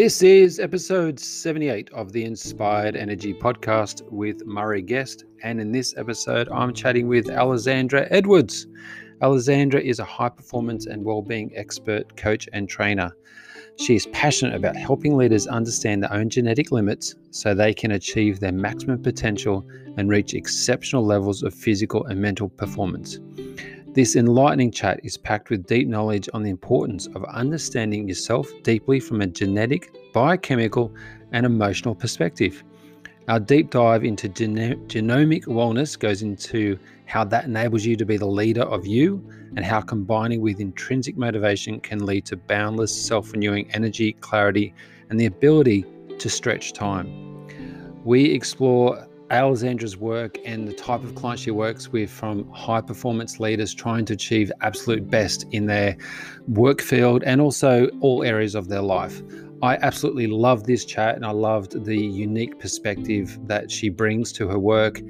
This is episode 78 of the Inspired Energy podcast with Murray Guest. And in this episode, I'm chatting with Alessandra Edwards. Alessandra is a high performance and well-being expert, coach, and trainer. She is passionate about helping leaders understand their own genetic limits so they can achieve their maximum potential and reach exceptional levels of physical and mental performance. This enlightening chat is packed with deep knowledge on the importance of understanding yourself deeply from a genetic, biochemical, and emotional perspective. Our deep dive into geno- genomic wellness goes into how that enables you to be the leader of you and how combining with intrinsic motivation can lead to boundless self renewing energy, clarity, and the ability to stretch time. We explore Alessandra's work and the type of clients she works with from high performance leaders trying to achieve absolute best in their work field and also all areas of their life. I absolutely loved this chat and I loved the unique perspective that she brings to her work.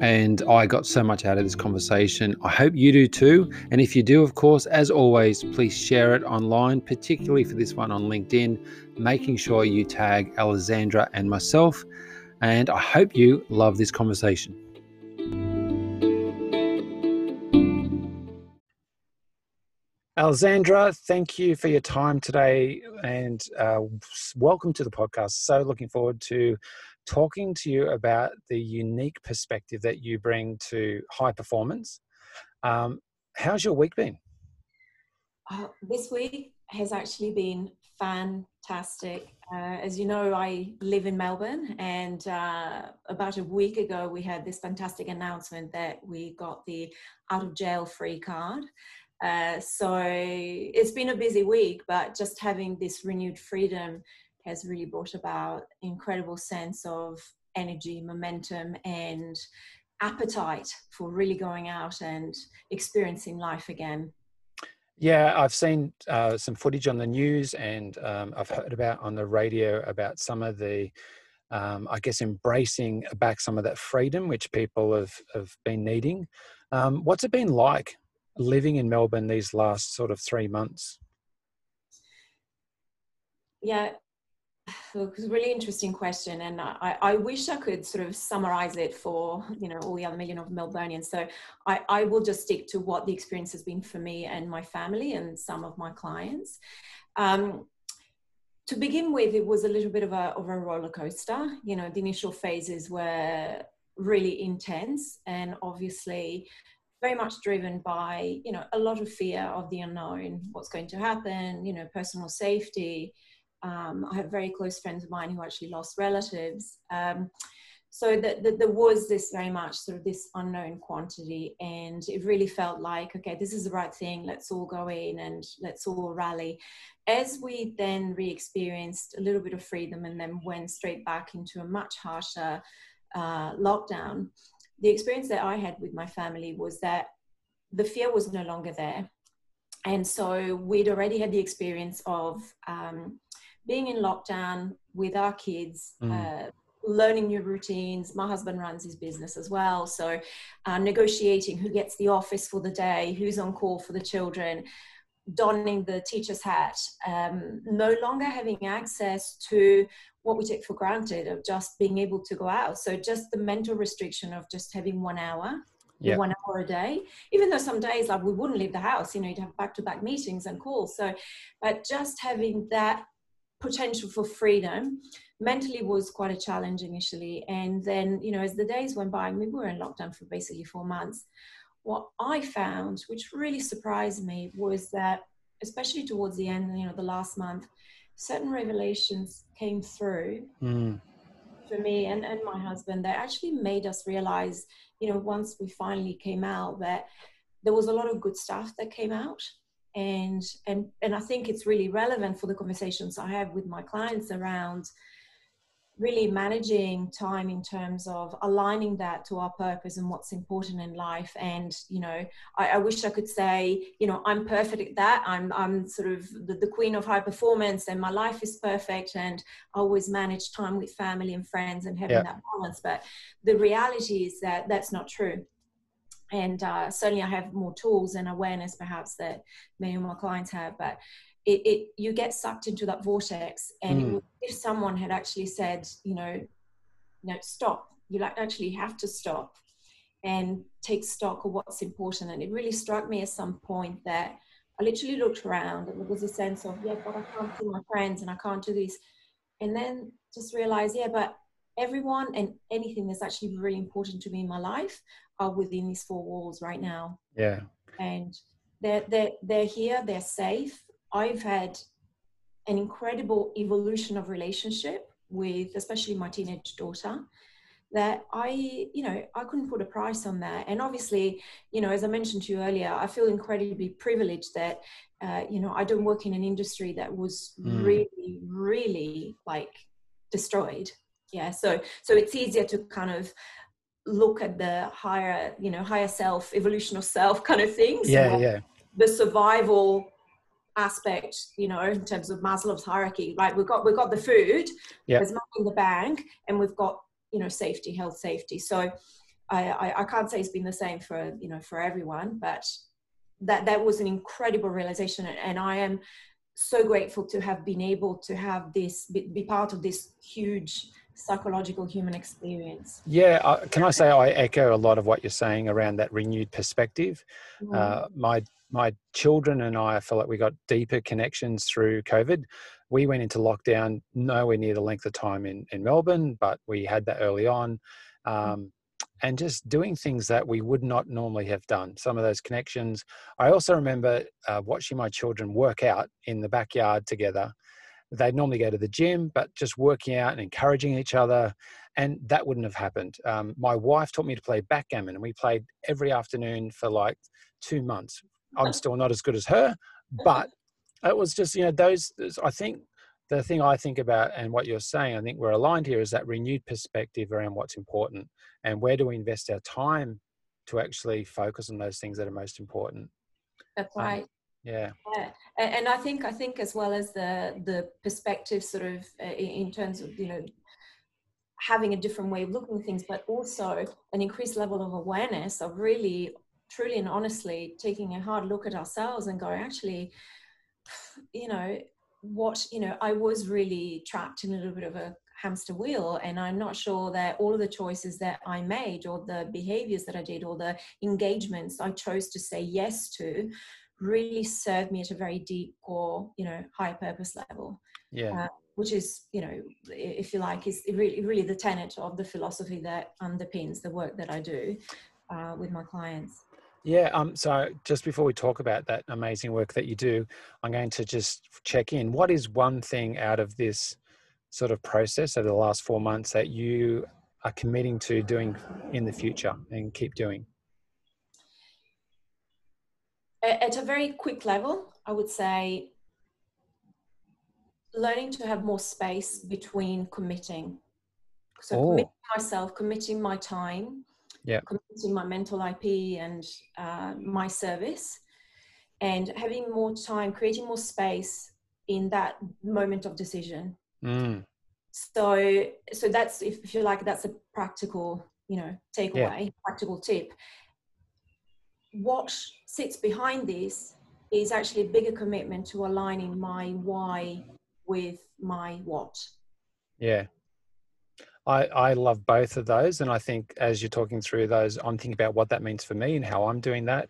And I got so much out of this conversation. I hope you do too. And if you do, of course, as always, please share it online, particularly for this one on LinkedIn, making sure you tag Alessandra and myself and I hope you love this conversation. Alessandra, thank you for your time today and uh, welcome to the podcast. So, looking forward to talking to you about the unique perspective that you bring to high performance. Um, how's your week been? Uh, this week has actually been fantastic. Uh, as you know, I live in Melbourne, and uh, about a week ago, we had this fantastic announcement that we got the out of jail free card. Uh, so it's been a busy week, but just having this renewed freedom has really brought about incredible sense of energy, momentum, and appetite for really going out and experiencing life again. Yeah, I've seen uh, some footage on the news, and um, I've heard about on the radio about some of the, um, I guess, embracing back some of that freedom which people have have been needing. Um, what's it been like living in Melbourne these last sort of three months? Yeah, Look, it's a really interesting question, and I, I, wish I could sort of summarize it for you know all the other million of Melburnians. So I, I will just stick to what the experience has been for me and my family and some of my clients. Um, to begin with, it was a little bit of a, of a roller coaster. You know, the initial phases were really intense, and obviously very much driven by you know a lot of fear of the unknown, what's going to happen, you know, personal safety um, I have very close friends of mine who actually lost relatives. Um, so that, that, there was this very much sort of this unknown quantity and it really felt like okay this is the right thing let's all go in and let's all rally as we then re-experienced a little bit of freedom and then went straight back into a much harsher uh, lockdown the experience that i had with my family was that the fear was no longer there and so we'd already had the experience of um, being in lockdown with our kids, mm. uh, learning new routines. My husband runs his business as well. So, uh, negotiating who gets the office for the day, who's on call for the children, donning the teacher's hat, um, no longer having access to what we take for granted of just being able to go out. So, just the mental restriction of just having one hour. Yep. one hour a day even though some days like we wouldn't leave the house you know you'd have back-to-back meetings and calls so but just having that potential for freedom mentally was quite a challenge initially and then you know as the days went by we were in lockdown for basically four months what i found which really surprised me was that especially towards the end you know the last month certain revelations came through mm. for me and, and my husband that actually made us realize you know once we finally came out that there was a lot of good stuff that came out and and and i think it's really relevant for the conversations i have with my clients around really managing time in terms of aligning that to our purpose and what's important in life. And you know i, I wish i could say you know i'm perfect at that. I'm i'm sort of the, the queen of high performance and my life is perfect and i always manage time with family and friends and having yeah. that balance. But the reality is that that's not true and uh, certainly I have more tools and awareness perhaps that many of my clients have. But it, it you get sucked into that vortex and mm. if someone had actually said you know no stop you like actually have to stop and take stock of what's important and it really struck me at some point that i literally looked around and there was a sense of yeah but i can't see my friends and i can't do this and then just realize yeah but everyone and anything that's actually really important to me in my life are within these four walls right now yeah and they're they're, they're here they're safe i've had an incredible evolution of relationship with especially my teenage daughter that I, you know, I couldn't put a price on that. And obviously, you know, as I mentioned to you earlier, I feel incredibly privileged that, uh, you know, I don't work in an industry that was mm. really, really like destroyed. Yeah. So, so it's easier to kind of look at the higher, you know, higher self, evolution of self kind of things. Yeah. Yeah. The survival aspect, you know, in terms of Maslow's hierarchy, right? We've got we've got the food, yeah. there's money in the bank, and we've got you know safety health safety so I, I, I can't say it's been the same for you know for everyone but that that was an incredible realization and i am so grateful to have been able to have this be, be part of this huge psychological human experience yeah uh, can i say i echo a lot of what you're saying around that renewed perspective mm. uh, my my children and i feel like we got deeper connections through covid we went into lockdown nowhere near the length of time in, in Melbourne, but we had that early on. Mm. Um, and just doing things that we would not normally have done. Some of those connections. I also remember uh, watching my children work out in the backyard together. They'd normally go to the gym, but just working out and encouraging each other. And that wouldn't have happened. Um, my wife taught me to play backgammon, and we played every afternoon for like two months. I'm still not as good as her, but it was just you know those i think the thing i think about and what you're saying i think we're aligned here is that renewed perspective around what's important and where do we invest our time to actually focus on those things that are most important that's um, right um, yeah. yeah and i think i think as well as the the perspective sort of uh, in terms of you know having a different way of looking at things but also an increased level of awareness of really truly and honestly taking a hard look at ourselves and going actually you know, what, you know, I was really trapped in a little bit of a hamster wheel and i'm not sure that all of the choices that i made or the behaviors that i did or the engagements i chose to say yes to really served me at a very deep core you know high purpose level yeah uh, which is you know if you like is really really the tenet of the philosophy that underpins the work that i do uh, with my clients yeah. Um. So just before we talk about that amazing work that you do, I'm going to just check in. What is one thing out of this sort of process over the last four months that you are committing to doing in the future and keep doing? At a very quick level, I would say learning to have more space between committing. So oh. committing myself, committing my time, yeah. committing my mental IP and uh, my service, and having more time, creating more space in that moment of decision. Mm. So, so that's if you like, that's a practical, you know, takeaway, yeah. practical tip. What sits behind this is actually a bigger commitment to aligning my why with my what. Yeah, I, I love both of those. And I think as you're talking through those, I'm thinking about what that means for me and how I'm doing that.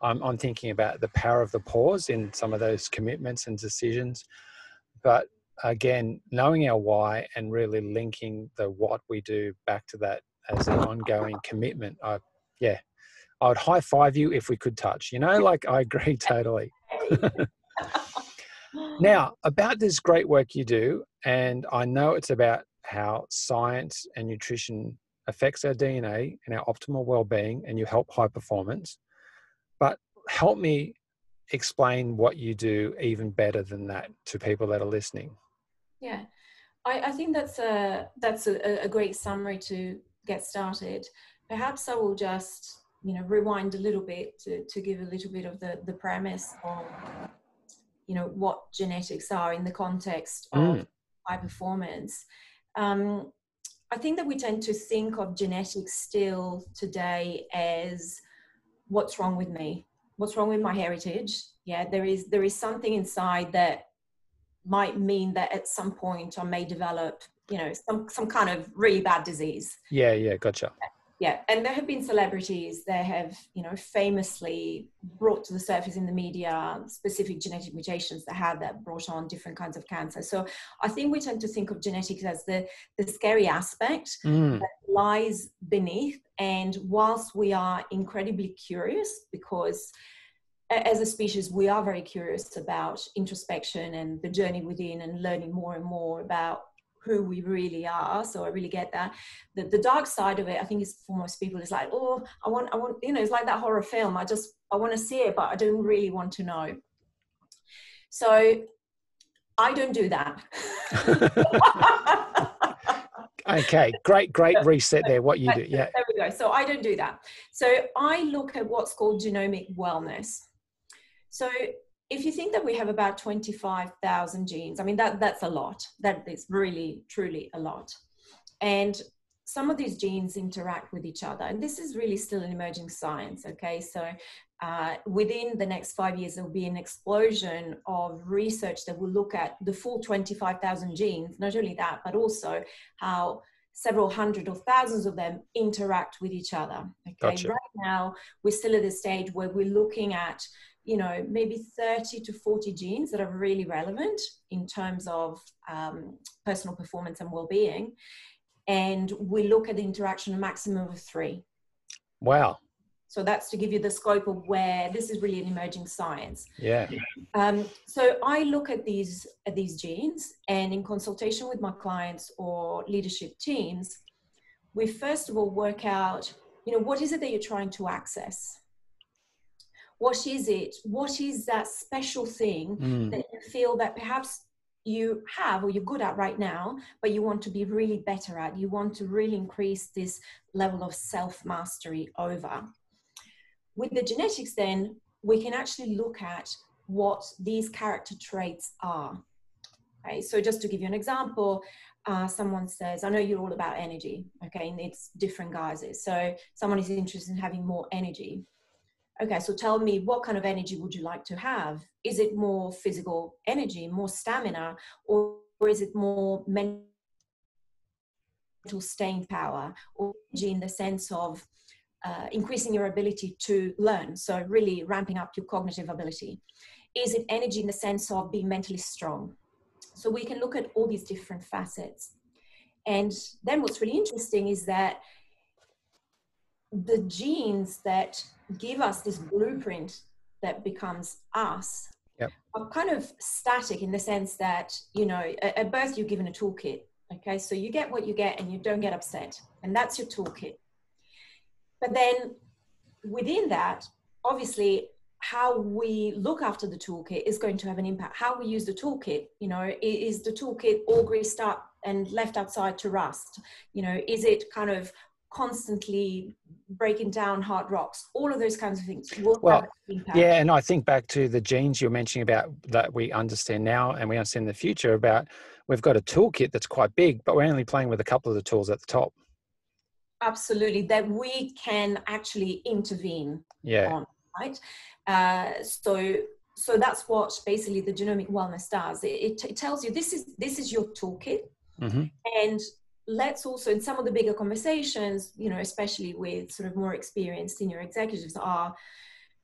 I'm, I'm thinking about the power of the pause in some of those commitments and decisions. But again, knowing our why and really linking the what we do back to that as an ongoing commitment. I, yeah, I would high five you if we could touch, you know, like I agree totally. now, about this great work you do, and I know it's about how science and nutrition affects our DNA and our optimal well-being and you help high performance. But help me explain what you do even better than that to people that are listening. Yeah, I, I think that's a that's a, a great summary to get started. Perhaps I will just you know rewind a little bit to, to give a little bit of the the premise of you know what genetics are in the context of mm. high performance um, I think that we tend to think of genetics still today as what's wrong with me. what's wrong with my heritage yeah there is there is something inside that might mean that at some point i may develop you know some some kind of really bad disease yeah yeah gotcha yeah and there have been celebrities that have you know famously brought to the surface in the media specific genetic mutations that had that brought on different kinds of cancer so i think we tend to think of genetics as the the scary aspect mm. that lies beneath and whilst we are incredibly curious because as a species, we are very curious about introspection and the journey within and learning more and more about who we really are. So I really get that. The, the dark side of it, I think is for most people is like, oh, I want, I want, you know, it's like that horror film. I just, I want to see it, but I don't really want to know. So I don't do that. okay, great, great reset there. What you do, yeah. There we go. So I don't do that. So I look at what's called genomic wellness. So if you think that we have about 25,000 genes, I mean, that, that's a lot. That is really, truly a lot. And some of these genes interact with each other. And this is really still an emerging science, okay? So uh, within the next five years, there will be an explosion of research that will look at the full 25,000 genes, not only that, but also how several hundred or thousands of them interact with each other. Okay, gotcha. right now we're still at the stage where we're looking at you know, maybe 30 to 40 genes that are really relevant in terms of um, personal performance and well-being. And we look at the interaction a maximum of three. Wow. So that's to give you the scope of where this is really an emerging science. Yeah. Um, so I look at these at these genes, and in consultation with my clients or leadership teams, we first of all work out, you know, what is it that you're trying to access? What is it? What is that special thing mm. that you feel that perhaps you have or you're good at right now but you want to be really better at? You want to really increase this level of self mastery over. With the genetics then we can actually look at what these character traits are. Okay so just to give you an example uh, someone says, I know you're all about energy, okay, and it's different guises. So someone is interested in having more energy okay so tell me what kind of energy would you like to have? Is it more physical energy more stamina or, or is it more mental staying power or in the sense of uh, increasing your ability to learn so really ramping up your cognitive ability? Is it energy in the sense of being mentally strong? So we can look at all these different facets. And then what's really interesting is that the genes that give us this blueprint that becomes us. Yep. are kind of static in the sense that you know at, at birth you're given a toolkit okay? So you get what you get and you don't get upset and that's your toolkit. But then within that obviously how we look after the toolkit is going to have an impact. How we use the toolkit you know is the toolkit all greased up and left outside to rust? You know is it kind of constantly breaking down hard rocks all of those kinds of things. Well yeah and i think back to the genes you're mentioning about that we understand now and we understand in the future about we've got a toolkit that's quite big but we're only playing with a couple of the tools at the top. Absolutely that we can actually intervene yeah. on, right? Uh, so so that's what basically the genomic wellness does. It, it, it tells you this is this is your toolkit mm-hmm. and let's also in some of the bigger conversations you know especially with sort of more experienced senior executives are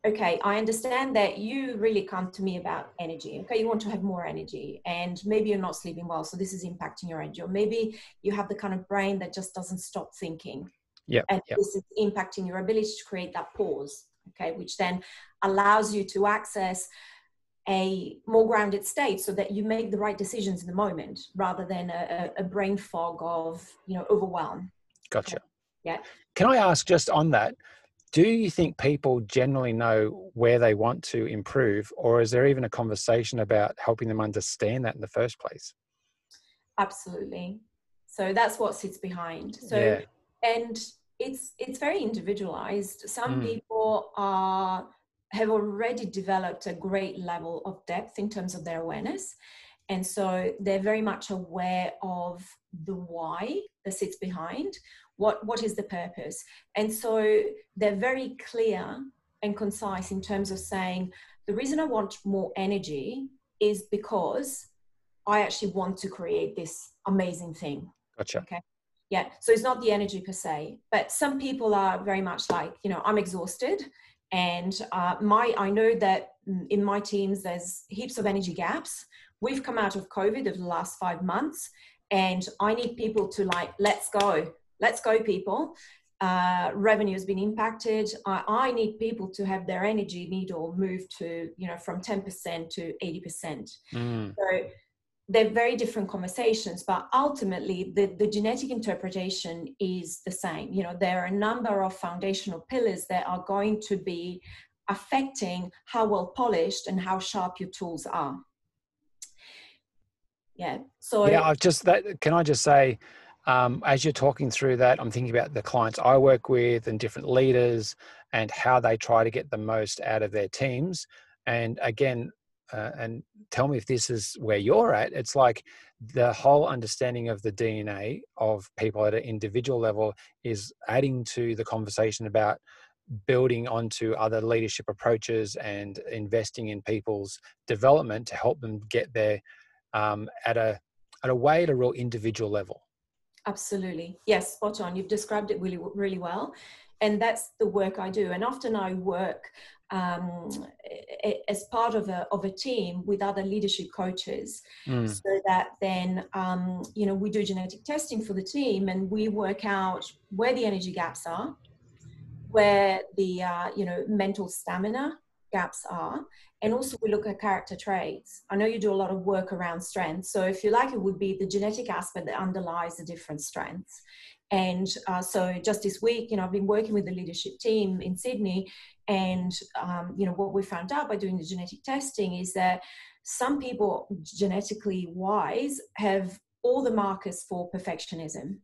okay i understand that you really come to me about energy okay? You want to have more energy and maybe you're not sleeping well so this is impacting your energy. Or maybe you have the kind of brain that just doesn't stop thinking. Yeah and yep. this is impacting your ability to create that pause okay? Which then allows you to access a more grounded state so that you make the right decisions in the moment rather than a, a brain fog of you know overwhelm. Gotcha. Yeah. Can i ask just on that do you think people generally know where they want to improve or is there even a conversation about helping them understand that in the first place? Absolutely. So that's what sits behind. So yeah. and it's it's very individualized. Some mm. people are have already developed a great level of depth in terms of their awareness. And so they're very much aware of the why that sits behind what, what is the purpose. And so they're very clear and concise in terms of saying the reason I want more energy is because I actually want to create this amazing thing. Gotcha. Okay. Yeah. So it's not the energy per se, but some people are very much like, you know, I'm exhausted. And uh, my, I know that in my teams, there's heaps of energy gaps. We've come out of COVID of the last five months, and I need people to like, let's go, let's go, people. Uh, revenue has been impacted. I, I, need people to have their energy needle move to, you know, from 10% to 80%. Mm. So they're very different conversations, but ultimately the, the genetic interpretation is the same. You know, there are a number of foundational pillars that are going to be affecting how well polished and how sharp your tools are. Yeah. So yeah, I've just that. Can I just say, um, as you're talking through that, I'm thinking about the clients I work with and different leaders and how they try to get the most out of their teams. And again, uh, and tell me if this is where you're at. It's like the whole understanding of the DNA of people at an individual level is adding to the conversation about building onto other leadership approaches and investing in people's development to help them get there um, at a at a way at a real individual level. Absolutely, yes, spot on. You've described it really really well, and that's the work I do. And often I work um, as part of a, of a team with other leadership coaches mm. so that then um, you know we do genetic testing for the team and we work out where the energy gaps are where the uh, you know mental stamina gaps are and also we look at character traits i know you do a lot of work around strengths so if you like it would be the genetic aspect that underlies the different strengths and uh, so just this week you know i've been working with the leadership team in sydney and um, you know what we found out by doing the genetic testing is that some people genetically wise have all the markers for perfectionism.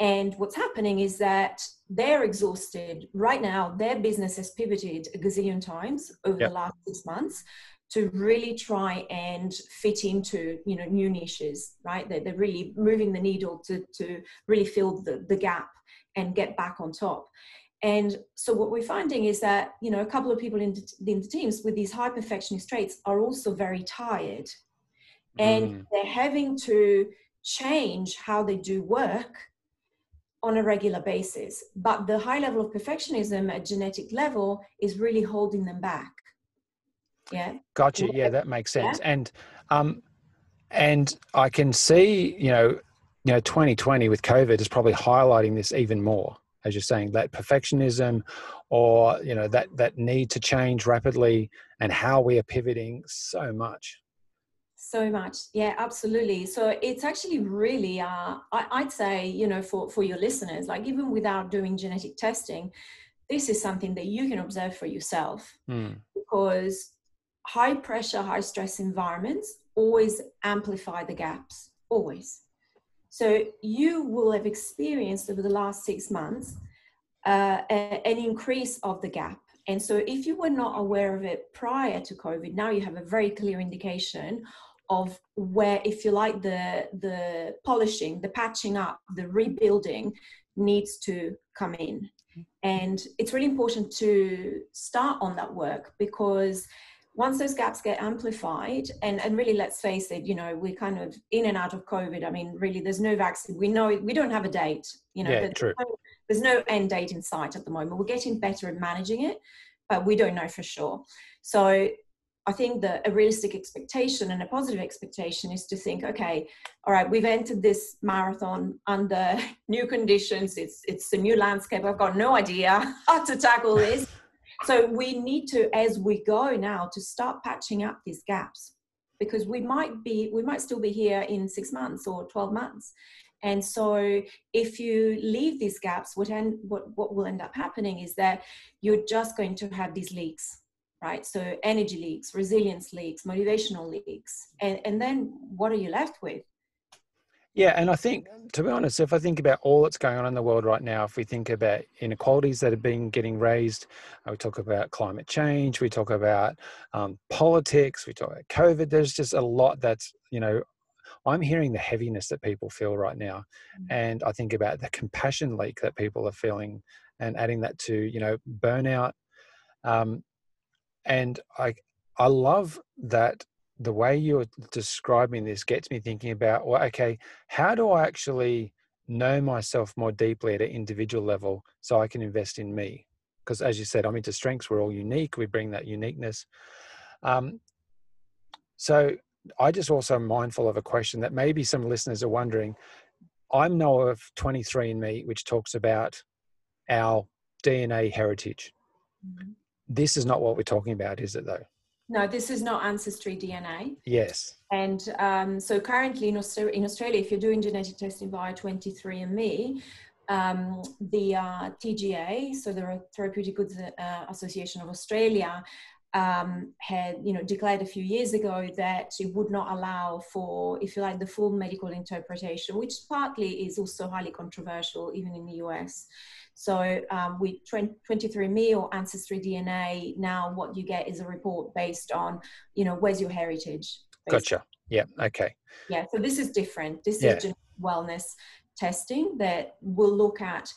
And what's happening is that they're exhausted. Right now their business has pivoted a gazillion times over yep. the last six months to really try and fit into you know new niches right? They're, they're really moving the needle to, to really fill the, the gap and get back on top and so what we're finding is that, you know, a couple of people in the, in the teams with these high perfectionist traits are also very tired. And mm. they're having to change how they do work on a regular basis. But the high level of perfectionism at genetic level is really holding them back. Yeah. Gotcha. Yeah, that makes sense. Yeah. And um and I can see, you know, you know, 2020 with COVID is probably highlighting this even more as you're saying, that perfectionism or you know that that need to change rapidly and how we are pivoting so much. So much. Yeah absolutely. So it's actually really uh, I, would say you know for for your listeners like even without doing genetic testing this is something that you can observe for yourself mm. because high pressure high stress environments always amplify the gaps always so you will have experienced over the last six months uh, an increase of the gap. And so if you were not aware of it prior to COVID, now you have a very clear indication of where, if you like, the, the polishing, the patching up, the rebuilding needs to come in. And it's really important to start on that work because once those gaps get amplified and, and really let's face it you know we're kind of in and out of covid i mean really there's no vaccine we know we don't have a date you know yeah, true. No, there's no end date in sight at the moment we're getting better at managing it but we don't know for sure so I think that a realistic expectation and a positive expectation is to think, okay, all right, we've entered this marathon under new conditions. It's it's a new landscape. I've got no idea how to tackle this. So we need to, as we go now, to start patching up these gaps because we might be, we might still be here in six months or 12 months. And so if you leave these gaps, what, end, what, what will end up happening is that you're just going to have these leaks, right? So energy leaks, resilience leaks, motivational leaks. And, and then what are you left with? Yeah, and I think, to be honest, if I think about all that's going on in the world right now, if we think about inequalities that have been getting raised, uh, we talk about climate change, we talk about um, politics, we talk about COVID. There's just a lot that's you know, I'm hearing the heaviness that people feel right now, mm-hmm. and I think about the compassion leak that people are feeling, and adding that to you know burnout, Um, and I, I love that the way you're describing this gets me thinking about, well, okay, how do I actually know myself more deeply at an individual level so I can invest in me? Because as you said, I'm into strengths. We're all unique. We bring that uniqueness. Um, so I just also am mindful of a question that maybe some listeners are wondering. i'm know of 23andMe, which talks about our DNA heritage. Mm-hmm. This is not what we're talking about, is it though? No, this is not ancestry DNA. Yes. And um, so currently in Australia, in Australia, if you're doing genetic testing via 23andMe, um, the uh, TGA, so the Therapeutic Goods uh, Association of Australia, um, had you know declared a few years ago that it would not allow for, if you like, the full medical interpretation, which partly is also highly controversial even in the US. So um, with 23andMe or Ancestry DNA, now what you get is a report based on, you know, where's your heritage. Gotcha. Yeah. Okay. Yeah. So this is different. This yeah. is wellness testing that will look at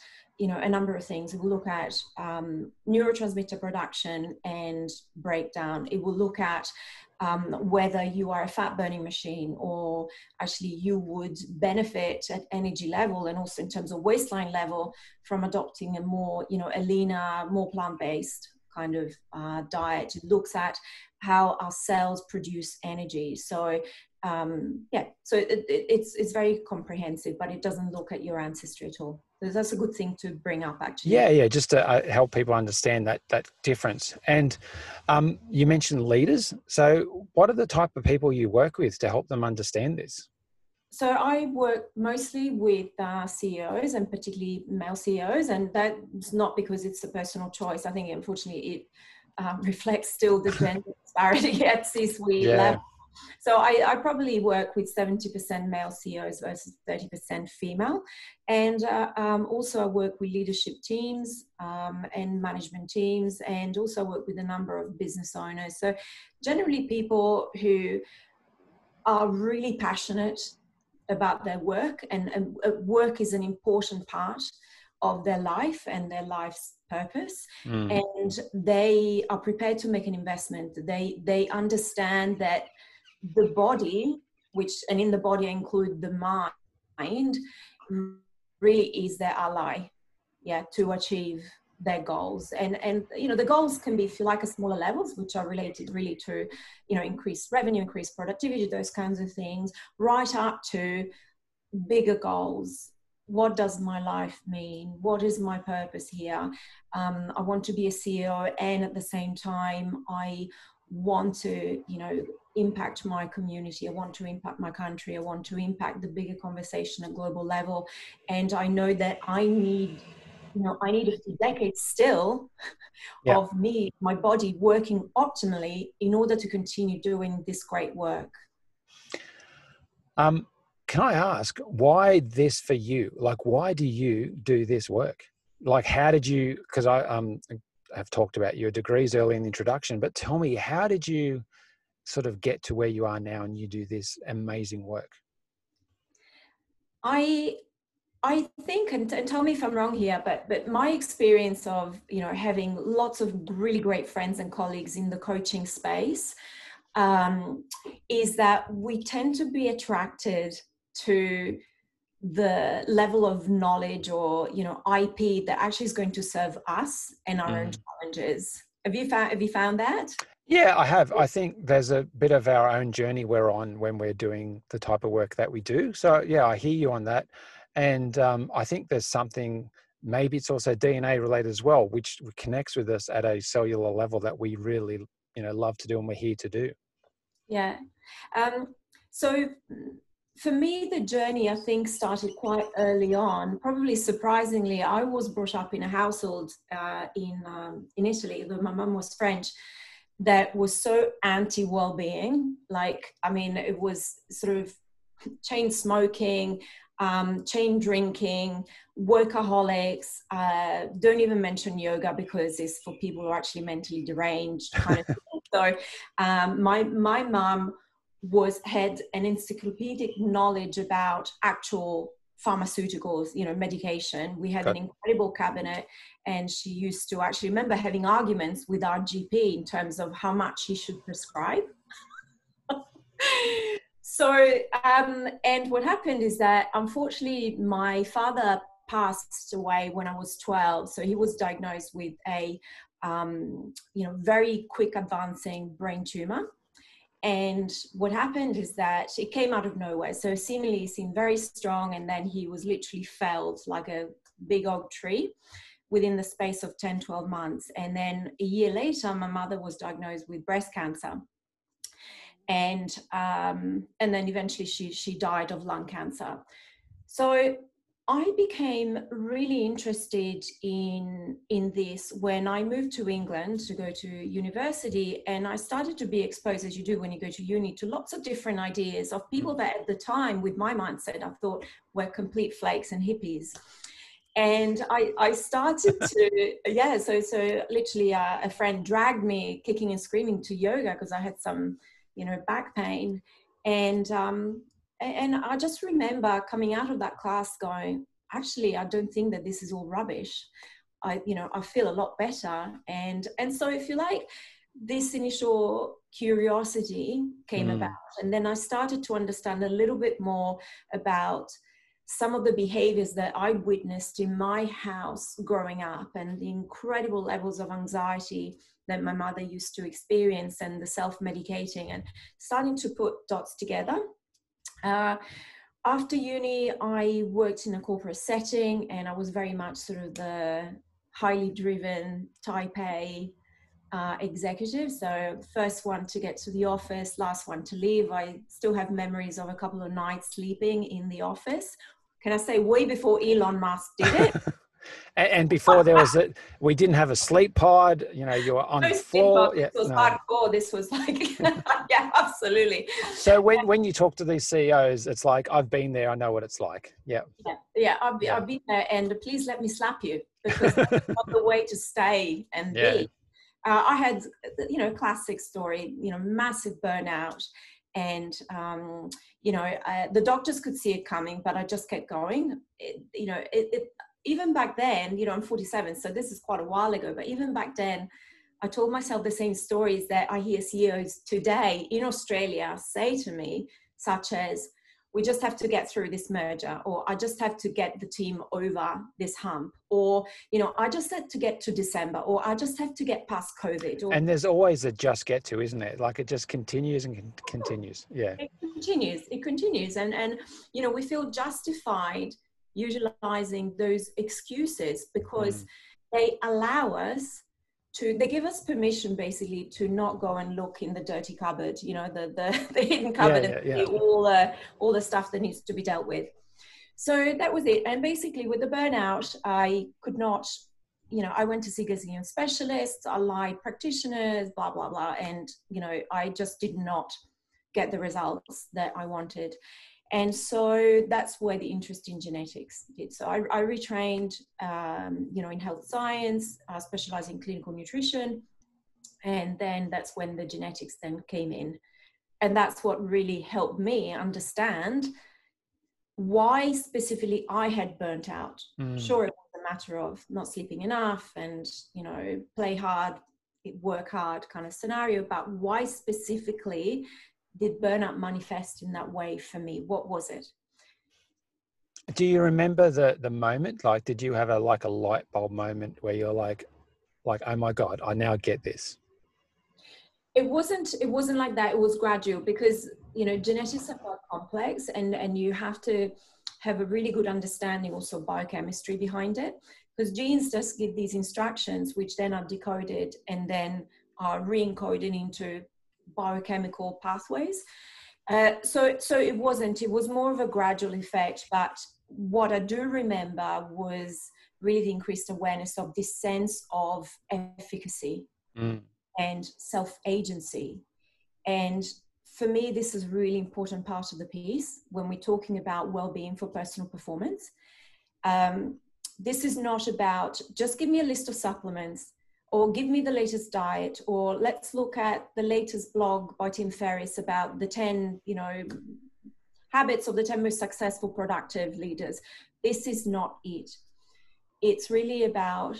you know a number of things. It will look at um, neurotransmitter production and breakdown. It will look at um, whether you are a fat burning machine or actually you would benefit at energy level and also in terms of waistline level from adopting a more you know a leaner, more plant based kind of uh, diet. It looks at how our cells produce energy. So um, yeah, so it, it, it's it's very comprehensive, but it doesn't look at your ancestry at all. That's a good thing to bring up, actually. Yeah, yeah, just to uh, help people understand that that difference. And um, you mentioned leaders. So, what are the type of people you work with to help them understand this? So I work mostly with uh, CEOs and particularly male CEOs, and that's not because it's a personal choice. I think unfortunately it um, reflects still the gender disparity at C-suite yeah. level. So I, I, probably work with 70% male CEOs versus 30% female. And uh, um, also I work with leadership teams um, and management teams and also work with a number of business owners. So generally people who are really passionate about their work and, and uh, work is an important part of their life and their life's purpose mm. and they are prepared to make an investment they they understand that the body, which, and in the body I include the mind, really is their ally, yeah, to achieve their goals. And, and, you know, the goals can be, if you like, a smaller levels, which are related really to, you know, increased revenue, increased productivity, those kinds of things, right up to bigger goals. What does my life mean? What is my purpose here? Um, i want to be a ceo and at the same time i want to you know impact my community i want to impact my country i want to impact the bigger conversation at global level. And i know that i need you know i need a few decades still yeah. of me my body working optimally in order to continue doing this great work. Um can i ask why this for you? Like why do you do this work? Like how did you because i um have talked about your degrees early in the introduction, but tell me, how did you sort of get to where you are now and you do this amazing work? I I think, and, and, tell me if I'm wrong here, but but my experience of you know having lots of really great friends and colleagues in the coaching space um, is that we tend to be attracted to the level of knowledge or you know ip that actually is going to serve us and our mm. own challenges have you found have you found that yeah i have i think there's a bit of our own journey we're on when we're doing the type of work that we do so yeah i hear you on that and um, i think there's something maybe it's also dna related as well which connects with us at a cellular level that we really you know love to do and we're here to do yeah um, so for me, the journey I think started quite early on. Probably surprisingly, I was brought up in a household uh, in um, in Italy. Though my mum was French. That was so anti well-being. Like, I mean, it was sort of chain smoking, um, chain drinking, workaholics. Uh, don't even mention yoga because it's for people who are actually mentally deranged. Kind of so, um, my my mum was had an encyclopedic knowledge about actual pharmaceuticals, you know, medication. We had okay. an incredible cabinet, and she used to actually remember having arguments with our GP in terms of how much he should prescribe. so, um, and what happened is that unfortunately, my father passed away when I was 12. So he was diagnosed with a, um, you know, very quick advancing brain tumor and what happened is that it came out of nowhere. So seemingly seemed very strong, and then he was literally felled like a big oak tree within the space of 10, 12 months. And then a year later, my mother was diagnosed with breast cancer. And um, and then eventually she she died of lung cancer. So I became really interested in in this when I moved to England to go to university, and I started to be exposed, as you do when you go to uni, to lots of different ideas of people that at the time, with my mindset, I thought were complete flakes and hippies. And I, I started to, yeah, so so literally uh, a friend dragged me kicking and screaming to yoga because I had some, you know, back pain, and um, and I just remember coming out of that class going, actually, I don't think that this is all rubbish. I, you know, I feel a lot better. And and so if you like, this initial curiosity came mm. about. And then I started to understand a little bit more about some of the behaviors that I witnessed in my house growing up and the incredible levels of anxiety that my mother used to experience and the self medicating and starting to put dots together. Uh, after uni, I worked in a corporate setting and I was very much sort of the highly driven type A uh, executive. So, first one to get to the office, last one to leave. I still have memories of a couple of nights sleeping in the office. Can I say, way before Elon Musk did it? and, before there was a, we didn't have a sleep pod. You know, you were on no the floor. Yeah, this was no. hardcore. This was like, yeah, absolutely. So when when you talk to these CEOs, it's like I've been there. I know what it's like. Yeah. Yeah, yeah. I've been, yeah. I've been there, and please let me slap you because that's not the way to stay and yeah. be. Uh, I had, you know, classic story. You know, massive burnout and um, you know uh, the doctors could see it coming but i just kept going it, you know it, it, even back then, you know, I'm 47, so this is quite a while ago, but even back then, I told myself the same stories that I hear CEOs today in Australia say to me, such as, we just have to get through this merger, or I just have to get the team over this hump, or, you know, I just have to get to December, or I just have to get past COVID. Or, and there's always a just get to, isn't it? Like it just continues and continues. Yeah. It continues. It continues. And, and, you know, we feel justified utilizing those excuses because mm. they allow us to they give us permission basically to not go and look in the dirty cupboard you know the the, the hidden cupboard yeah, yeah, and yeah. all the all the stuff that needs to be dealt with so that was it and basically with the burnout i could not you know i went to see gazillion specialists allied practitioners blah blah blah and you know i just did not get the results that i wanted and so that's where the interest in genetics did. So I, I retrained, um, you know, in health science, uh, specializing in clinical nutrition, and then that's when the genetics then came in, and that's what really helped me understand why specifically I had burnt out. Mm. Sure, it was a matter of not sleeping enough and you know play hard, work hard kind of scenario, but why specifically did burnout manifest in that way for me? What was it? Do you remember the the moment? Like, did you have a like a light bulb moment where you're like, like, oh my god, I now get this? It wasn't. It wasn't like that. It was gradual because you know genetics are quite complex, and and you have to have a really good understanding also biochemistry behind it because genes just give these instructions which then are decoded and then are re-encoded into biochemical pathways. Uh, so, so it wasn't. It was more of a gradual effect. But what I do remember was really the increased awareness of this sense of efficacy mm. and self agency. And for me, this is a really important part of the piece when we're talking about well being for personal performance. Um, this is not about just give me a list of supplements or give me the latest diet or let's look at the latest blog by tim ferriss about the 10 you know habits of the 10 most successful productive leaders. This is not it. It's really about,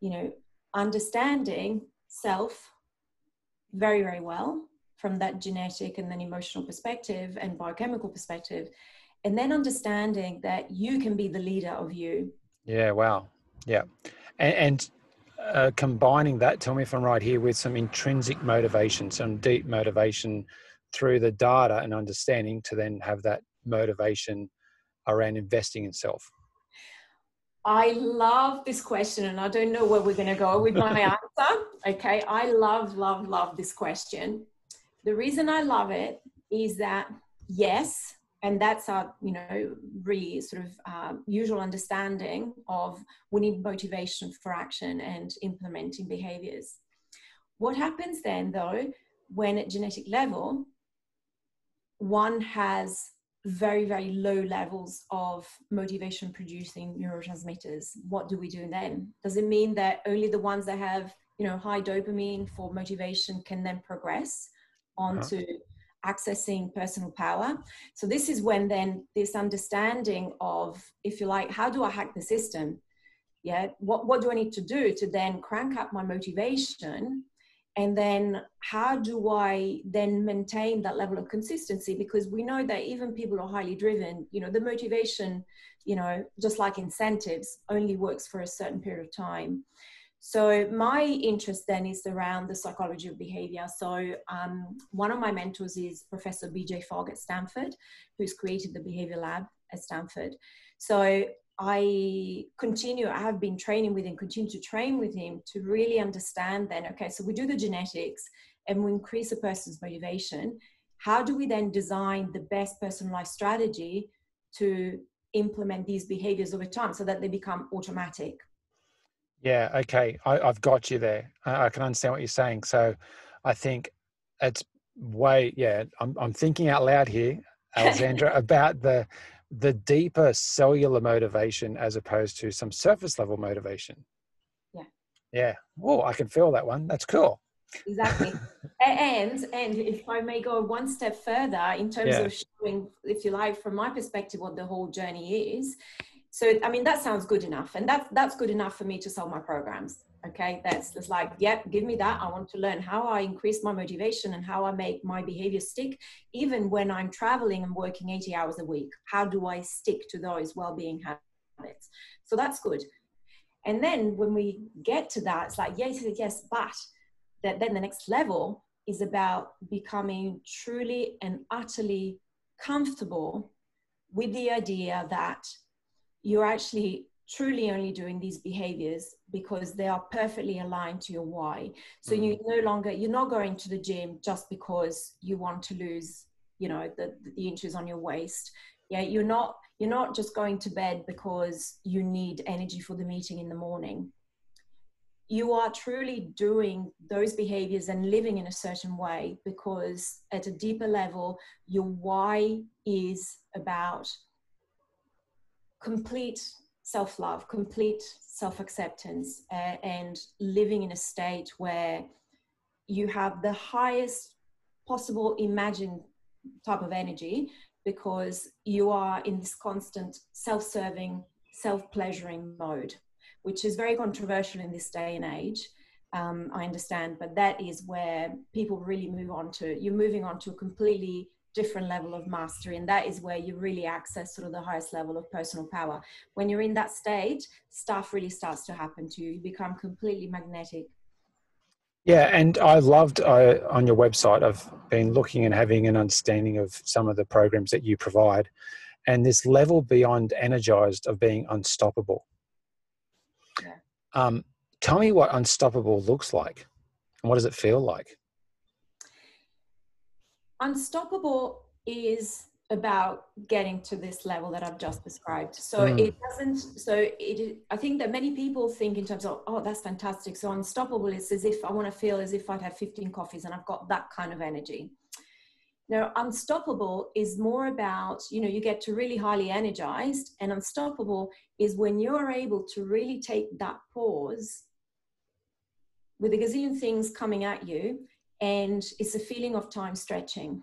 you know, understanding self very, very well from that genetic and then emotional perspective and biochemical perspective. And then understanding that you can be the leader of you. Yeah, wow. Yeah. And, and uh, combining that, tell me if I'm right here, with some intrinsic motivation, some deep motivation through the data and understanding to then have that motivation around investing in self. I love this question, and I don't know where we're going to go with my answer. Okay, I love, love, love this question. The reason I love it is that, yes, and that's our, you know, really sort of um, usual understanding of we need motivation for action and implementing behaviors. What happens then, though, when at genetic level, one has very, very low levels of motivation producing neurotransmitters. What do we do then? Does it mean that only the ones that have, you know, high dopamine for motivation can then progress onto uh-huh. Accessing personal power? So this is when then this understanding of, if you like, how do I hack the system? Yeah, what, what do I need to do to then crank up my motivation and then how do i then maintain that level of consistency because we know that even people are highly driven you know the motivation you know just like incentives only works for a certain period of time so my interest then is around the psychology of behavior so um, one of my mentors is professor bj fogg at stanford who's created the behavior lab at stanford so I continue, I have been training with him, continue to train with him to really understand then, okay, so we do the genetics and we increase a person's motivation. How do we then design the best personalized strategy to implement these behaviors over time so that they become automatic? Yeah, okay. I, have got you there. I, I can understand what you're saying. So I think it's way, yeah, I'm, I'm thinking out loud here, Alessandra, about the the deeper cellular motivation as opposed to some surface level motivation. Yeah. Yeah. Oh, I can feel that one. That's cool. Exactly. and and if I may go one step further in terms yeah. of showing, if you like, from my perspective, what the whole journey is. So I mean that sounds good enough, and that's that's good enough for me to sell my programs okay? That's just like yep give me that. I want to learn how i increase my motivation and how i make my behavior stick even when i'm traveling and working 80 hours a week. How do i stick to those well-being habits? So that's good. And then when we get to that it's like yes yes but that then the next level is about becoming truly and utterly comfortable with the idea that you're actually truly only doing these behaviors because they are perfectly aligned to your why. So mm. you no longer you're not going to the gym just because you want to lose you know the, the inches on your waist. Yeah you're not you're not just going to bed because you need energy for the meeting in the morning. You are truly doing those behaviors and living in a certain way because at a deeper level your why is about complete self love, complete self acceptance, uh, and living in a state where you have the highest possible imagined type of energy because you are in this constant self serving, self pleasuring mode, which is very controversial in this day and age. Um, I understand, but that is where people really move on to. You're moving on to a completely different level of mastery and that is where you really access sort of the highest level of personal power. When you're in that state stuff really starts to happen to you. You become completely magnetic. Yeah and i loved uh, on your website i've been looking and having an understanding of some of the programs that you provide and this level beyond energized of being unstoppable. Yeah. um, tell me what unstoppable looks like and what does it feel like unstoppable is about getting to this level that I've just described. So mm. it doesn't, so it, I think that many people think in terms of, oh, that's fantastic. So unstoppable is as if I want to feel as if I'd have 15 coffees and I've got that kind of energy. Now, unstoppable is more about, you know, you get to really highly energized, and unstoppable is when you're able to really take that pause with a gazillion things coming at you and it's a feeling of time stretching.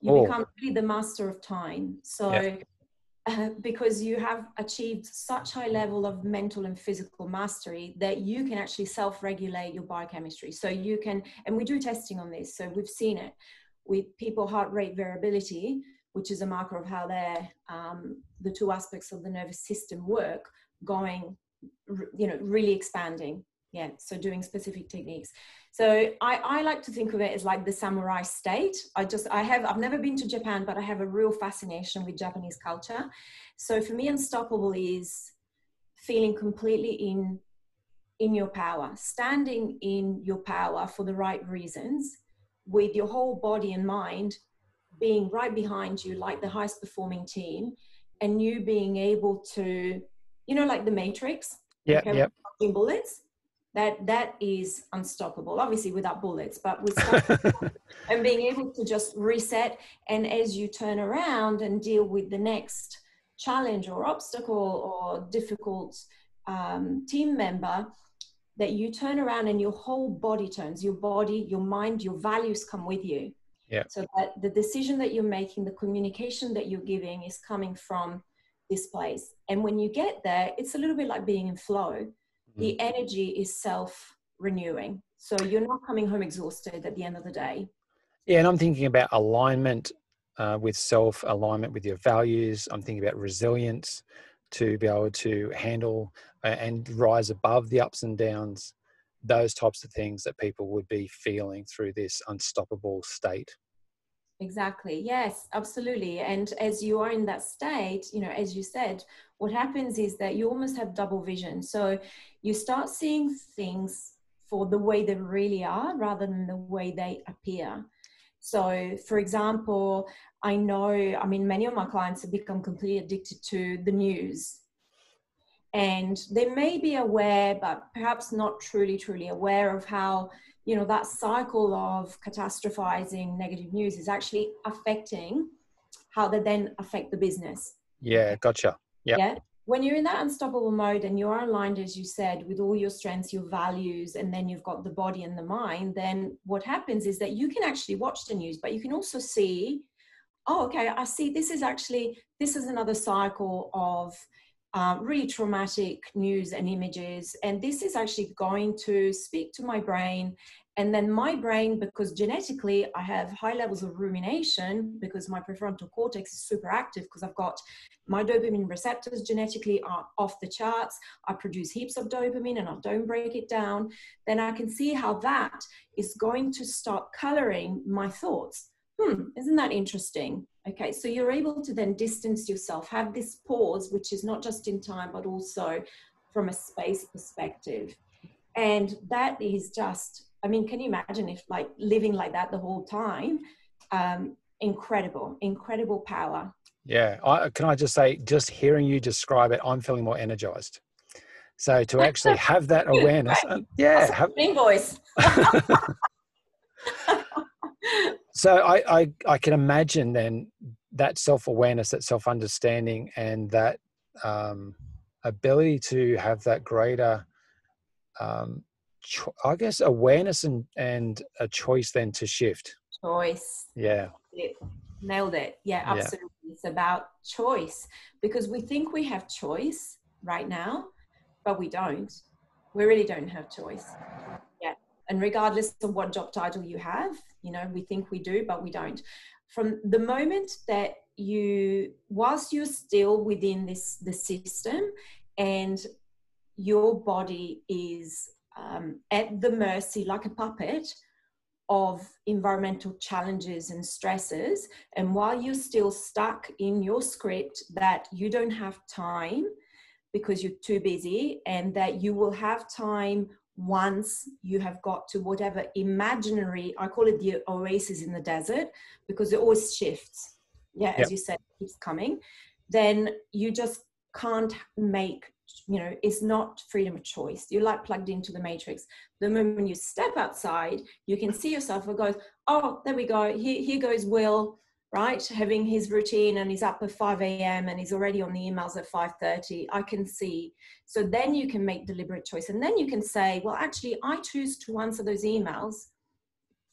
You oh. become really the master of time. So yeah. uh, because you have achieved such high level of mental and physical mastery that you can actually self-regulate your biochemistry. So you can and we do testing on this so we've seen it with people heart rate variability which is a marker of how their um, the two aspects of the nervous system work going you know really expanding. Yeah so doing specific techniques so I, I like to think of it as like the samurai state. I just i have i've never been to japan but i have a real fascination with japanese culture. So for me unstoppable is feeling completely in in your power standing in your power for the right reasons with your whole body and mind being right behind you like the highest performing team and you being able to you know like the matrix? Yeah okay, yep. bullets that that is unstoppable obviously without bullets but with and being able to just reset. And as you turn around and deal with the next challenge or obstacle or difficult um, team member that you turn around and your whole body turns your body your mind your values come with you. Yeah. So that the decision that you're making the communication that you're giving is coming from this place. And when you get there it's a little bit like being in flow the mm. energy is self renewing. So you're not coming home exhausted at the end of the day. Yeah, and I'm thinking about alignment uh, with self, alignment with your values. I'm thinking about resilience to be able to handle uh, and rise above the ups and downs, those types of things that people would be feeling through this unstoppable state. Exactly. Yes, absolutely. And as you are in that state, you know, as you said, what happens is that you almost have double vision. So you start seeing things for the way they really are rather than the way they appear. So, for example, I know, I mean, many of my clients have become completely addicted to the news. And they may be aware, but perhaps not truly, truly aware of how you know that cycle of catastrophizing negative news is actually affecting how they then affect the business. Yeah gotcha. Yep. yeah. When you're in that unstoppable mode and you're aligned as you said with all your strengths your values and then you've got the body and the mind then what happens is that you can actually watch the news but you can also see oh okay i see this is actually this is another cycle of um, really traumatic news and images. And this is actually going to speak to my brain. And then my brain, because genetically I have high levels of rumination, because my prefrontal cortex is super active, because I've got my dopamine receptors genetically are off the charts. I produce heaps of dopamine and I don't break it down. Then I can see how that is going to start coloring my thoughts. Hmm, isn't that interesting? Okay, so you're able to then distance yourself, have this pause, which is not just in time, but also from a space perspective. And that is just, I mean, can you imagine if like living like that the whole time? Um, incredible, incredible power. Yeah, I, can I just say, just hearing you describe it, I'm feeling more energized. So to actually have that awareness, right. yeah, have, voice. so I, I, I can imagine then that self-awareness that self-understanding and that um, ability to have that greater um, cho- i guess awareness and and a choice then to shift. Choice. Yeah. Nailed it. Yeah absolutely. Yeah. it's about choice because we think we have choice right now but we don't. We really don't have choice and regardless of what job title you have you know we think we do but we don't. From the moment that you whilst you're still within this the system and your body is um, at the mercy like a puppet of environmental challenges and stresses and while you're still stuck in your script that you don't have time because you're too busy and that you will have time once you have got to whatever imaginary, I call it the oasis in the desert because it always shifts. Yeah, as yep. you said, it keeps coming. Then you just can't make, you know, it's not freedom of choice. You're like plugged into the matrix. The moment you step outside, you can see yourself. It goes, oh, there we go. Here, here goes Will right having his routine and he's up at 5 a.m and he's already on the emails at 5.30 i can see so then you can make deliberate choice and then you can say well actually i choose to answer those emails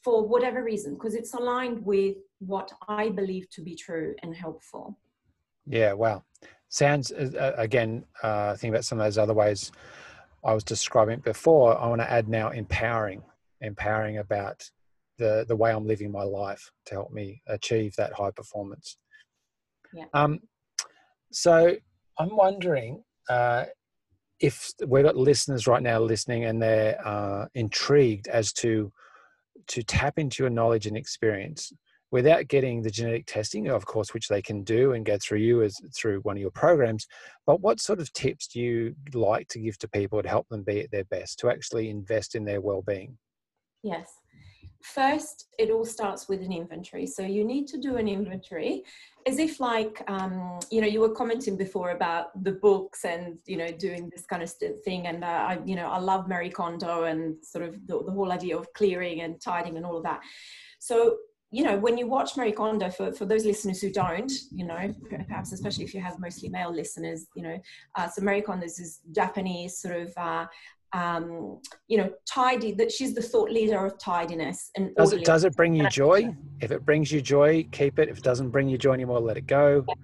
for whatever reason, because it's aligned with what I believe to be true and helpful. Yeah, wow. Sounds, uh, uh again, uh, think about some of those other ways I was describing before. I want to add now empowering, empowering about the, the way I'm living my life to help me achieve that high performance. Yeah. Um, so I'm wondering uh, if we've got listeners right now listening and they're uh, intrigued as to to tap into your knowledge and experience without getting the genetic testing, of course, which they can do and go through you as through one of your programs. But what sort of tips do you like to give to people to help them be at their best, to actually invest in their well-being? Yes. First, it all starts with an inventory. So you need to do an inventory as if like, um, you know, you were commenting before about the books and, you know, doing this kind of thing. And uh, I, you know, I love Marie Kondo and sort of the, the whole idea of clearing and tidying and all of that. So you know, when you watch Marie Kondo, for, for those listeners who don't, you know, perhaps especially if you have mostly male listeners, you know, uh, so Marie Kondo is this Japanese sort of, uh, um, you know, tidy, that she's the thought leader of tidiness. And does it, does it bring you joy? If it brings you joy, keep it. If it doesn't bring you joy anymore, let it go. Yeah.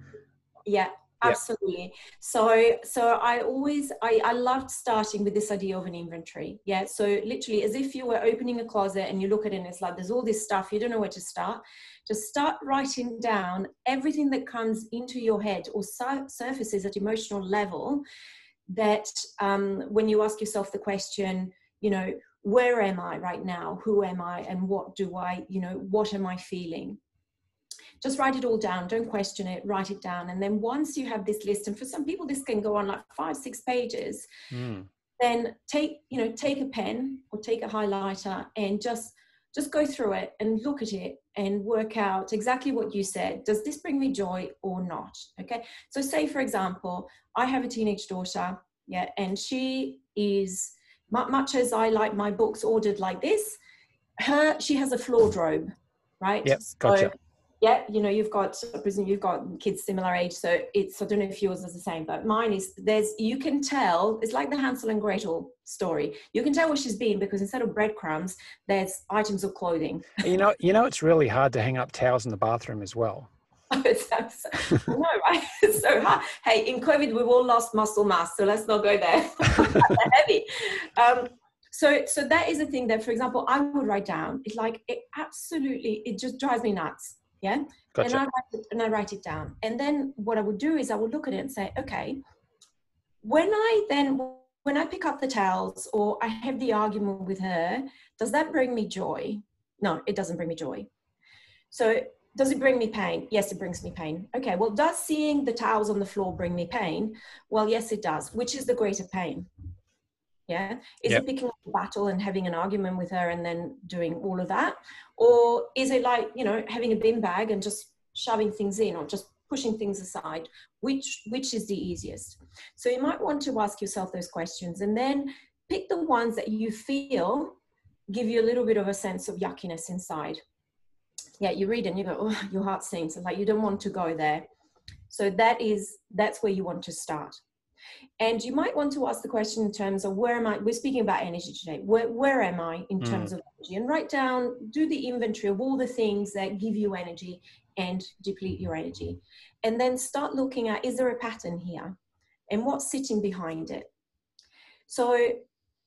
yeah absolutely so so i always I, I loved starting with this idea of an inventory yeah so literally as if you were opening a closet and you look at it and it's like there's all this stuff you don't know where to start just start writing down everything that comes into your head or sur- surfaces at emotional level that um, when you ask yourself the question you know where am i right now? Who am i? And what do i you know what am i feeling? Just write it all down. Don't question it. Write it down. And then once you have this list and for some people this can go on like five six pages mm. then take you know take a pen or take a highlighter and just just go through it and look at it and work out exactly what you said. Does this bring me joy or not? Okay? So say for example i have a teenage daughter yeah and she is much as i like my books ordered like this her she has a floor drobe right? Yep gotcha. So yeah, you know, you've got, you've got kids similar age, so it's, I don't know if yours is the same, but mine is, there's, you can tell, it's like the Hansel and Gretel story. You can tell where she's been because instead of breadcrumbs, there's items of clothing. You know, you know, it's really hard to hang up towels in the bathroom as well. it's, no, right? It's so hard. Hey, in COVID, we've all lost muscle mass, so let's not go there. heavy. Um, so, so that is a thing that, for example, I would write down. It's like it absolutely, it just drives me nuts yeah? Gotcha. and I write it, and I write it down. And then what I would do is I would look at it and say okay when I then when I pick up the towels or I have the argument with her does that bring me joy? No it doesn't bring me joy. So does it bring me pain? Yes it brings me pain. Okay well does seeing the towels on the floor bring me pain? Well yes it does which is the greater pain yeah? Is yep. it picking up a battle and having an argument with her and then doing all of that? Or is it like you know having a bin bag and just shoving things in or just pushing things aside? Which which is the easiest? So you might want to ask yourself those questions and then pick the ones that you feel give you a little bit of a sense of yuckiness inside. Yeah you read and you go oh your heart sinks. And like you don't want to go there. So that is that's where you want to start and you might want to ask the question in terms of where am I? We're speaking about energy today. Where, where am I in mm. terms of energy? And write down, do the inventory of all the things that give you energy and deplete your energy. And then start looking at is there a pattern here? And what's sitting behind it? So,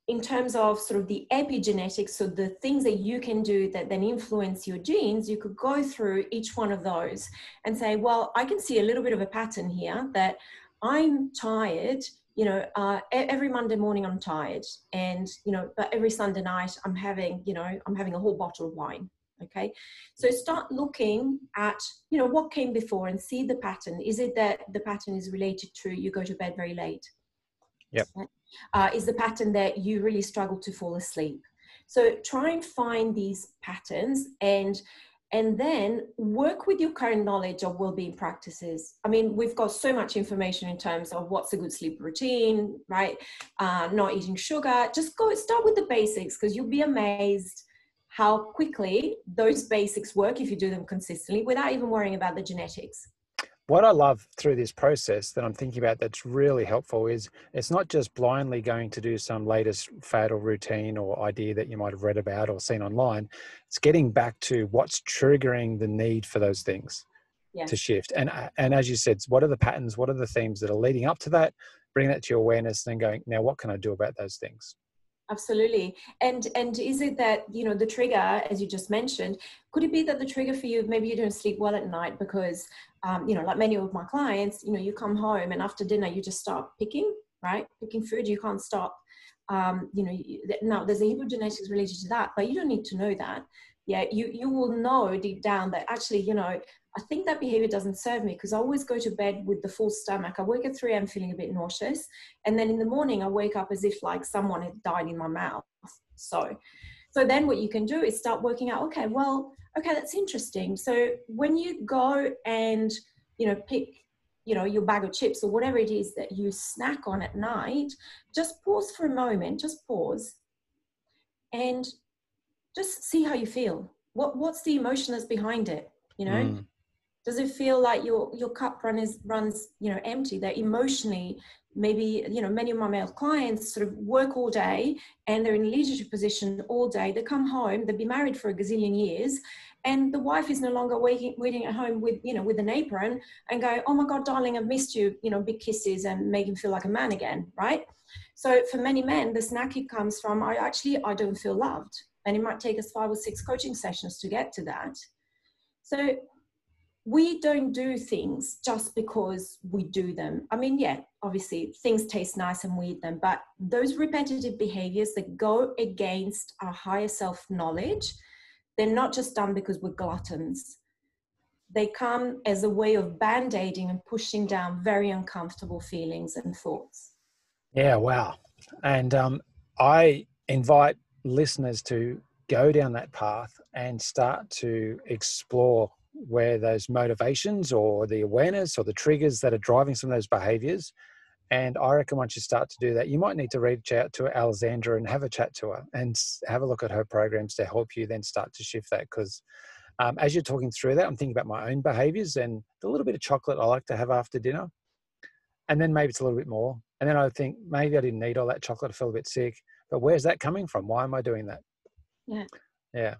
in terms of sort of the epigenetics, so the things that you can do that then influence your genes, you could go through each one of those and say, well, I can see a little bit of a pattern here that I'm tired, you know, uh, every Monday morning I'm tired, and you know, but every Sunday night I'm having, you know, I'm having a whole bottle of wine. Okay, so start looking at, you know, what came before and see the pattern. Is it that the pattern is related to you go to bed very late? Yep. Uh, is the pattern that you really struggle to fall asleep? So try and find these patterns and and then work with your current knowledge of well-being practices. I mean we've got so much information in terms of what's a good sleep routine right? Uh, not eating sugar. Just go start with the basics because you'll be amazed how quickly those basics work if you do them consistently without even worrying about the genetics what I love through this process that I'm thinking about that's really helpful is it's not just blindly going to do some latest fad or routine or idea that you might have read about or seen online. It's getting back to what's triggering the need for those things yeah. to shift. And uh, and as you said, what are the patterns? What are the themes that are leading up to that? Bring that to your awareness, and then going, now what can I do about those things? absolutely and and is it that you know the trigger as you just mentioned could it be that the trigger for you maybe you don't sleep well at night because um, you know like many of my clients you know you come home and after dinner you just start picking right picking food you can't stop um, you know now there's a of genetics related to that but you don't need to know that yeah you you will know deep down that actually you know I think that behavior doesn't serve me because I always go to bed with the full stomach. I wake at 3 a.m. feeling a bit nauseous. And then in the morning, I wake up as if like someone had died in my mouth. So, so then what you can do is start working out, okay, well, okay, that's interesting. So when you go and, you know, pick, you know, your bag of chips or whatever it is that you snack on at night, just pause for a moment, just pause and just see how you feel. What, what's the emotion that's behind it? You know, mm does it feel like your your cup run is runs you know empty? That emotionally maybe you know many of my male clients sort of work all day and they're in leadership position all day. They come home they've been married for a gazillion years and the wife is no longer waiting waiting at home with you know with an apron and go oh my god darling i've missed you you know big kisses and make him feel like a man again right? So for many men the snacking comes from i actually i don't feel loved. And it might take us five or six coaching sessions to get to that. So we don't do things just because we do them. I mean, yeah, obviously things taste nice and we eat them, but those repetitive behaviors that go against our higher self knowledge, they're not just done because we're gluttons. They come as a way of band aiding and pushing down very uncomfortable feelings and thoughts. Yeah, wow. And um, I invite listeners to go down that path and start to explore where those motivations or the awareness or the triggers that are driving some of those behaviors. And I reckon once you start to do that, you might need to reach out to Alessandra and have a chat to her and have a look at her programs to help you then start to shift that. Because um, as you're talking through that, I'm thinking about my own behaviors and the little bit of chocolate I like to have after dinner. And then maybe it's a little bit more. And then I think maybe I didn't need all that chocolate. I feel a bit sick. But where's that coming from? Why am I doing that? Yeah. Yeah.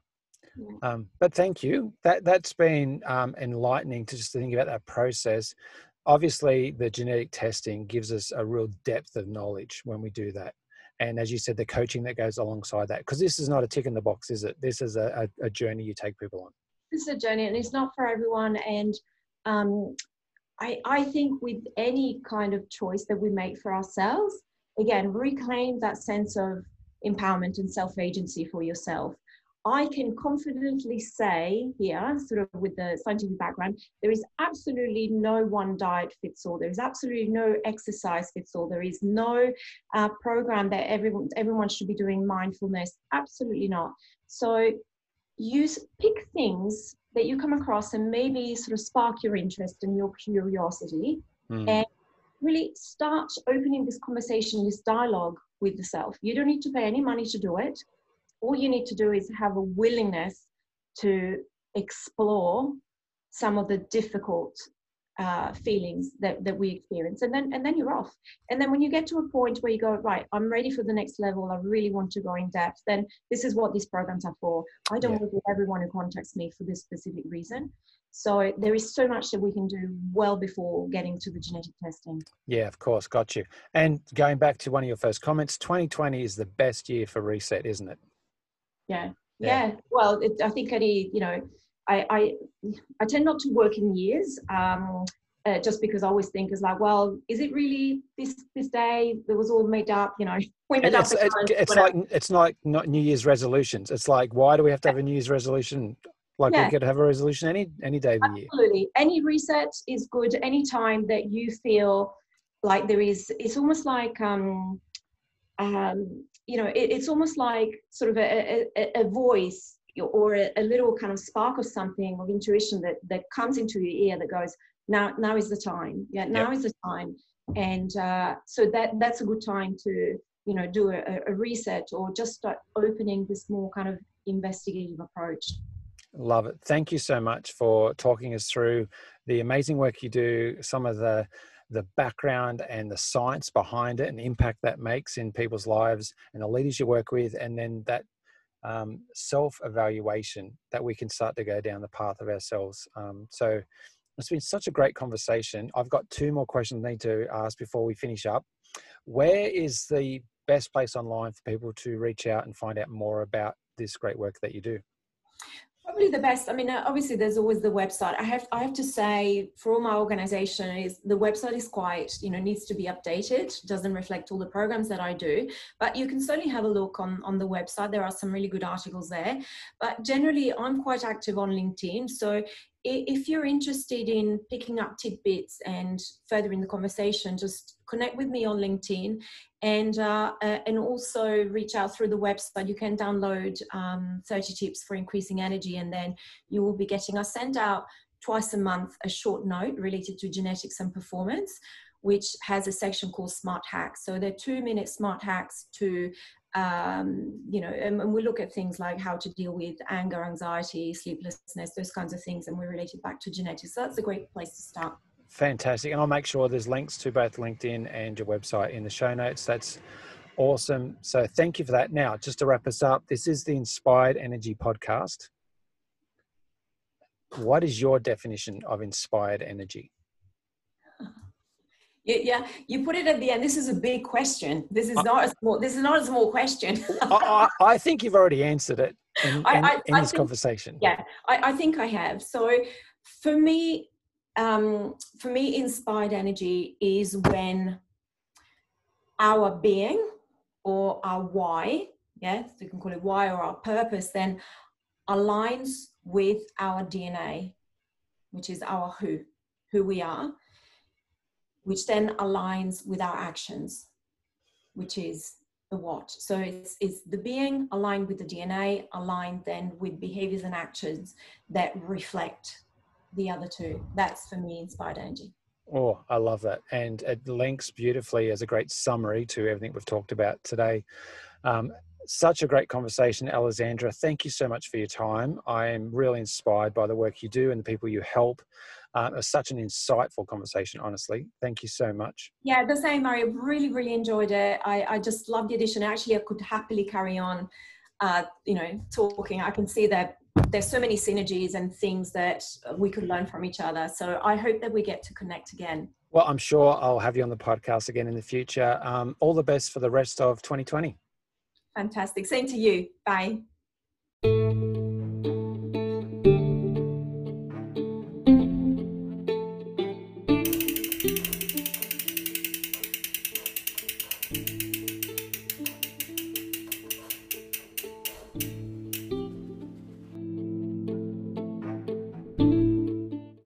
Um, but thank you. That that's been um, enlightening to just think about that process. Obviously, the genetic testing gives us a real depth of knowledge when we do that. And as you said, the coaching that goes alongside that, because this is not a tick in the box, is it? This is a, a, a, journey you take people on. This is a journey, and it's not for everyone. And um, I, I think with any kind of choice that we make for ourselves, again, reclaim that sense of empowerment and self agency for yourself. I can confidently say here, sort of with the scientific background, there is absolutely no one diet fits all. There is absolutely no exercise fits all. There is no uh, program that everyone everyone should be doing mindfulness. Absolutely not. So use pick things that you come across and maybe sort of spark your interest and your curiosity, mm. and really start opening this conversation, this dialogue with the self. You don't need to pay any money to do it all you need to do is have a willingness to explore some of the difficult uh, feelings that, that we experience and then and then you're off and then when you get to a point where you go right i'm ready for the next level i really want to go in depth then this is what these programs are for i don't yeah. work with everyone who contacts me for this specific reason so there is so much that we can do well before getting to the genetic testing. Yeah, of course, got you. And going back to one of your first comments, 2020 is the best year for reset, isn't it? Yeah yeah, yeah. well it, i think any you know I, I i tend not to work in years um uh, just because I always think is like, well, is it really this this day that was all made up? You know, we made up. It's, it's, it's like it's like not New Year's resolutions. It's like, why do we have to have a New Year's resolution? Like yeah. we could have a resolution any any day of the year. Absolutely, any reset is good. Any time that you feel like there is, it's almost like um, um, you know, it, it's almost like sort of a, a, a voice or a, a, little kind of spark of something of intuition that that comes into your ear that goes, now now is the time. Yeah, now yep. is the time. And uh, so that that's a good time to you know do a, a reset or just start opening this more kind of investigative approach. Love it. Thank you so much for talking us through the amazing work you do, some of the the background and the science behind it and impact that makes in people's lives and the leaders you work with, and then that um, self evaluation that we can start to go down the path of ourselves. Um, so it's been such a great conversation. I've got two more questions I need to ask before we finish up. Where is the best place online for people to reach out and find out more about this great work that you do? Probably the best. I mean, uh, obviously, there's always the website. I have, I have to say, for all my organization, is the website is quite, you know, needs to be updated. Doesn't reflect all the programs that I do, but you can certainly have a look on on the website. There are some really good articles there. But generally, I'm quite active on LinkedIn, so if you're interested in picking up tidbits and furthering the conversation, just connect with me on LinkedIn and uh, uh, and also reach out through the website. You can download um, 30 tips for increasing energy, and then you will be getting us send out twice a month a short note related to genetics and performance which has a section called smart hacks so they're two minute smart hacks to um, you know, and, and, we look at things like how to deal with anger, anxiety, sleeplessness, those kinds of things, and we relate it back to genetics. So that's a great place to start. Fantastic. And I'll make sure there's links to both LinkedIn and your website in the show notes. That's awesome. So thank you for that. Now, just to wrap us up, this is the Inspired Energy Podcast. What is your definition of inspired energy? Yeah, you put it at the end. This is a big question. This is not a small. This is not a small question. I, I, think you've already answered it in, in, I, in this think, conversation. Yeah, I, think I have. So, for me, um, for me, inspired energy is when our being or our why, yeah, so you can call it why or our purpose, then aligns with our DNA, which is our who, who we are which then aligns with our actions, which is the what. So it's, it's the being aligned with the DNA, aligned then with behaviors and actions that reflect the other two. That's for me inspired energy. Oh, I love that. And it links beautifully as a great summary to everything we've talked about today. Um, such a great conversation, Alessandra. Thank you so much for your time. I am really inspired by the work you do and the people you help. Uh, it was such an insightful conversation, honestly. Thank you so much. Yeah, the same, Mario. Really, really enjoyed it. I, I just loved the addition. Actually, I could happily carry on, uh, you know, talking. I can see that there's so many synergies and things that we could learn from each other. So I hope that we get to connect again. Well, I'm sure I'll have you on the podcast again in the future. Um, all the best for the rest of 2020. Fantastic. Same to you. Bye.